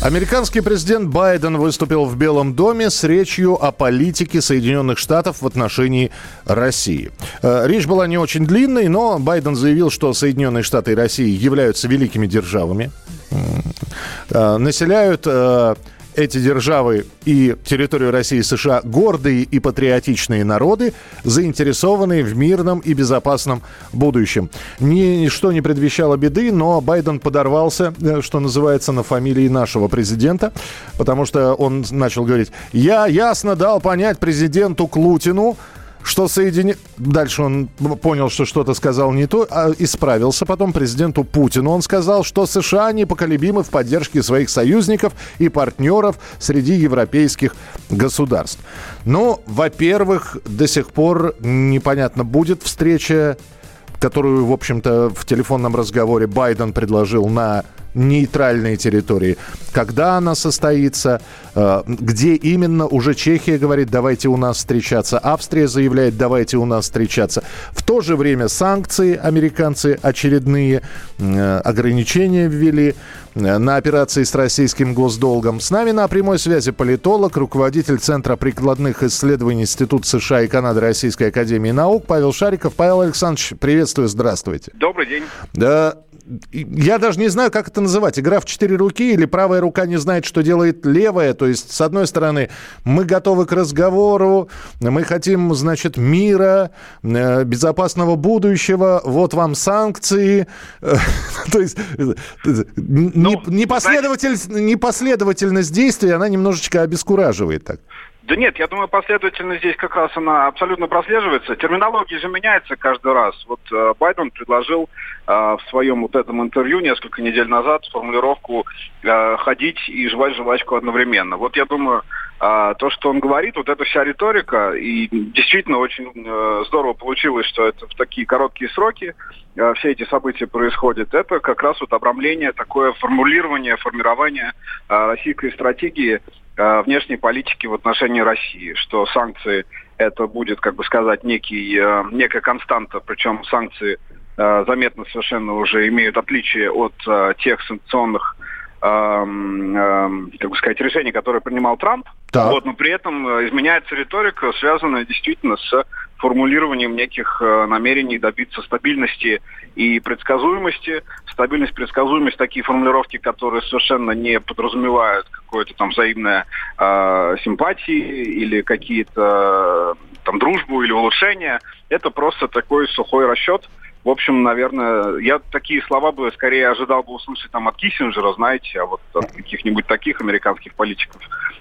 Американский президент Байден выступил в Белом доме с речью о политике Соединенных Штатов в отношении России. Э, Речь была не очень длинной, но Байден заявил, что Соединенные Штаты и Россия являются великими державами, э, населяют э, эти державы и территорию России и США гордые и патриотичные народы, заинтересованные в мирном и безопасном будущем. Ни- Ничто не предвещало беды, но Байден подорвался, э, что называется, на фамилии нашего президента, потому что он начал говорить, я ясно дал понять президенту Клутину, что соедини... Дальше он понял, что что-то сказал не то, а исправился потом президенту Путину. Он сказал, что США непоколебимы в поддержке своих союзников и партнеров среди европейских государств. Ну, во-первых, до сих пор непонятно, будет встреча которую, в общем-то, в телефонном разговоре Байден предложил на нейтральной территории. Когда она состоится, э, где именно, уже Чехия говорит, давайте у нас встречаться, Австрия заявляет, давайте у нас встречаться. В то же время санкции американцы очередные, э, ограничения ввели э, на операции с российским госдолгом. С нами на прямой связи политолог, руководитель Центра прикладных исследований Института США и Канады Российской Академии Наук Павел Шариков. Павел Александрович, приветствую, здравствуйте. Добрый день. Да, я даже не знаю, как это называть. Игра в четыре руки или правая рука не знает, что делает левая. То есть, с одной стороны, мы готовы к разговору, мы хотим, значит, мира, э, безопасного будущего, вот вам санкции. То есть, Ну, непоследователь- непоследовательность действий, она немножечко обескураживает так. Да нет, я думаю, последовательность здесь как раз она абсолютно прослеживается. Терминология же меняется каждый раз. Вот э, Байден предложил э, в своем вот этом интервью несколько недель назад формулировку э, «ходить и жевать жвачку одновременно». Вот я думаю, э, то, что он говорит, вот эта вся риторика, и действительно очень э, здорово получилось, что это в такие короткие сроки э, все эти события происходят. Это как раз вот обрамление, такое формулирование, формирование э, российской стратегии э, внешней политики в отношении России, что санкции это будет, как бы сказать, некий, э, некая константа, причем санкции э, заметно совершенно уже имеют отличие от э, тех санкционных эм, эм, как бы сказать, решений, которые принимал Трамп. Так. Вот, но при этом изменяется риторика, связанная действительно с формулированием неких намерений добиться стабильности и предсказуемости. Стабильность, предсказуемость, такие формулировки, которые совершенно не подразумевают какое-то там взаимное э, симпатии или какие-то э, там дружбу или улучшения. Это просто такой сухой расчет. В общем, наверное, я такие слова бы скорее ожидал бы услышать там от Киссинджера, знаете, а вот от каких-нибудь таких американских политиков.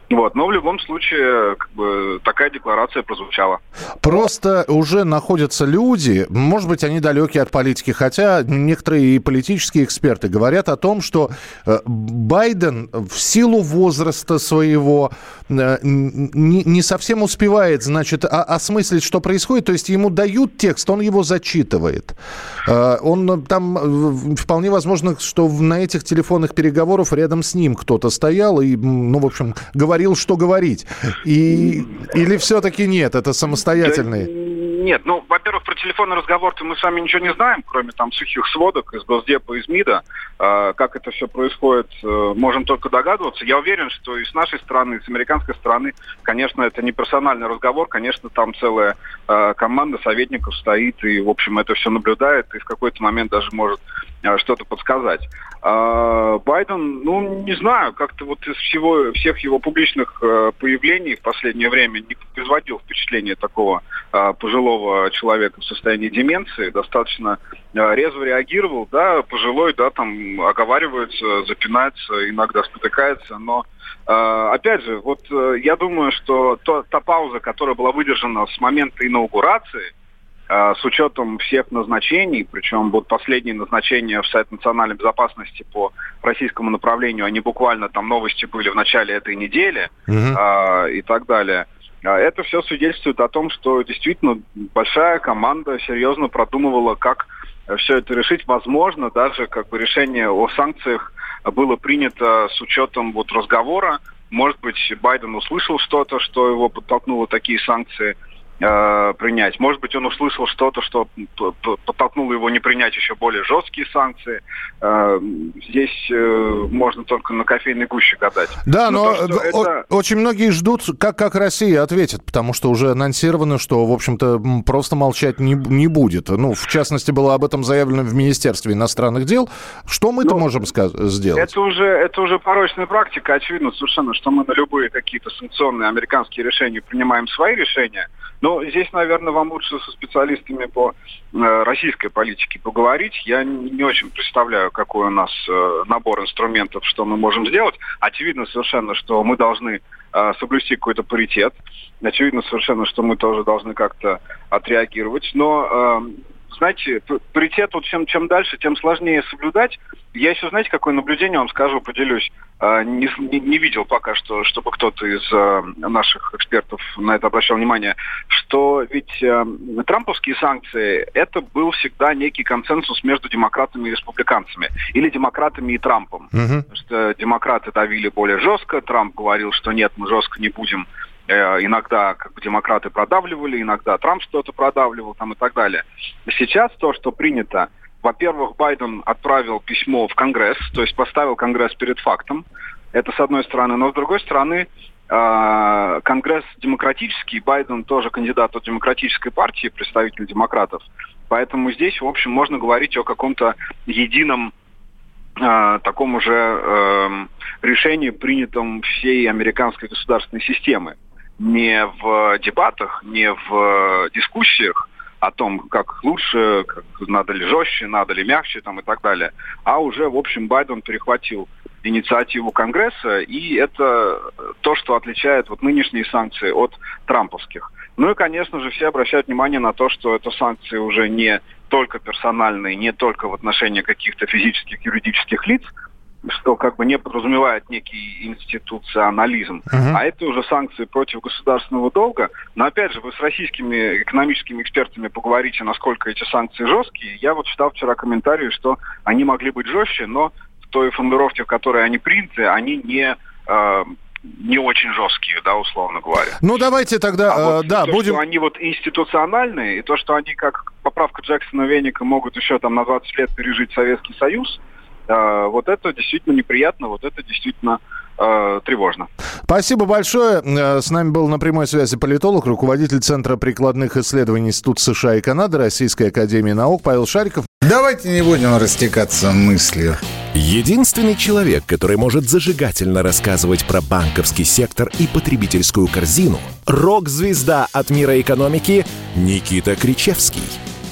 Вот. Но в любом случае, как бы, такая декларация прозвучала. Просто уже находятся люди, может быть, они далекие от политики, хотя некоторые и политические эксперты говорят о том, что э, Байден в силу возраста своего э, не, совсем успевает, значит, о- осмыслить, что происходит. То есть ему дают текст, он его зачитывает. Э, Он там э, вполне возможно, что на этих телефонных переговорах рядом с ним кто-то стоял и, ну, в общем, говорил, что говорить. И, или все-таки нет, это самостоятельные? Да, нет, ну, про телефонный разговор-то мы с вами ничего не знаем, кроме там сухих сводок из Госдепа, из МИДа. А, как это все происходит, э, можем только догадываться. Я уверен, что и с нашей стороны, и с американской стороны, конечно, это не персональный разговор, конечно, там целая э, команда советников стоит и, в общем, это все наблюдает и в какой-то момент даже может э, что-то подсказать. А, Байден, ну, не знаю, как-то вот из всего, всех его публичных э, появлений в последнее время не производил впечатление такого э, пожилого человека в состоянии деменции, достаточно э, резво реагировал, да, пожилой, да, там оговаривается, запинается, иногда спотыкается, но э, опять же, вот э, я думаю, что то, та пауза, которая была выдержана с момента инаугурации, с учетом всех назначений, причем вот последние назначения в Совет национальной безопасности по российскому направлению, они буквально там новости были в начале этой недели Мгм. а, и так далее. Это все свидетельствует о том, что действительно большая команда серьезно продумывала, как все это решить. Возможно, даже как бы решение о санкциях было принято с учетом вот разговора. Может быть, Байден услышал что-то, что его подтолкнуло такие санкции э, принять. Может быть, он услышал что-то, что подтолкнуло его не принять еще более жесткие санкции. Э, здесь э, можно только на кофейной гуще гадать. Да, но, но то, это... очень многие ждут, как, как Россия ответит, потому что уже анонсировано, что, в общем-то, просто молчать не, не будет. Ну, в частности, было об этом заявлено в Министерстве иностранных дел. Что мы-то ну, можем сделать? Это уже, это уже порочная практика. Очевидно совершенно, что мы на любые какие-то санкционные американские решения принимаем свои решения. Но здесь, наверное, вам лучше со специалистами по э, российской политике поговорить. Я не очень представляю, какой у нас э, набор инструментов, что мы можем сделать. Очевидно совершенно, что мы должны э, соблюсти какой-то паритет. Очевидно совершенно, что мы тоже должны как-то отреагировать. Но знаете, паритет вот чем, чем дальше, тем сложнее соблюдать. Я еще, знаете, какое наблюдение вам скажу, поделюсь. А, не, не, не видел пока что, чтобы кто-то из а, наших экспертов на это обращал внимание, что ведь а, трамповские санкции это был всегда некий консенсус между демократами и республиканцами. Или демократами и Трампом. Uh-huh. Потому что демократы давили более жестко, Трамп говорил, что нет, мы жестко не будем иногда как бы демократы продавливали, иногда Трамп что-то продавливал там и так далее. Сейчас то, что принято, во-первых, Байден отправил письмо в Конгресс, то есть поставил Конгресс перед фактом. Это с одной стороны. Но с другой стороны, э, Конгресс демократический, Байден тоже кандидат от демократической партии, представитель демократов. Поэтому здесь, в общем, можно говорить о каком-то едином э, таком уже э, решении, принятом всей американской государственной системы не в дебатах, не в дискуссиях о том, как лучше, как надо ли жестче, надо ли мягче там, и так далее, а уже, в общем, Байден перехватил инициативу Конгресса, и это то, что отличает вот нынешние санкции от трамповских. Ну и, конечно же, все обращают внимание на то, что это санкции уже не только персональные, не только в отношении каких-то физических, юридических лиц, что как бы не подразумевает некий институционализм, uh-huh. а это уже санкции против государственного долга. Но опять же, вы с российскими экономическими экспертами поговорите, насколько эти санкции жесткие. Я вот читал вчера комментарии, что они могли быть жестче, но в той формулировке, в которой они приняты, они не э, не очень жесткие, да, условно говоря. Ну, давайте тогда, а вот э, да, то, будем... что они вот институциональные, и то, что они, как поправка Джексона Веника, могут еще там на 20 лет пережить Советский Союз, вот это действительно неприятно, вот это действительно э, тревожно. Спасибо большое. Э, с нами был на прямой связи политолог, руководитель Центра прикладных исследований Института США и Канады Российской Академии Наук Павел Шариков. Давайте не будем растекаться мыслью. Единственный человек, который может зажигательно рассказывать про банковский сектор и потребительскую корзину – рок-звезда от мира экономики Никита Кричевский –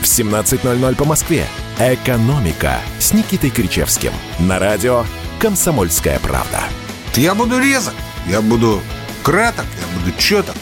в 17.00 по Москве. «Экономика» с Никитой Кричевским. На радио «Комсомольская правда». Я буду резок, я буду краток, я буду четок.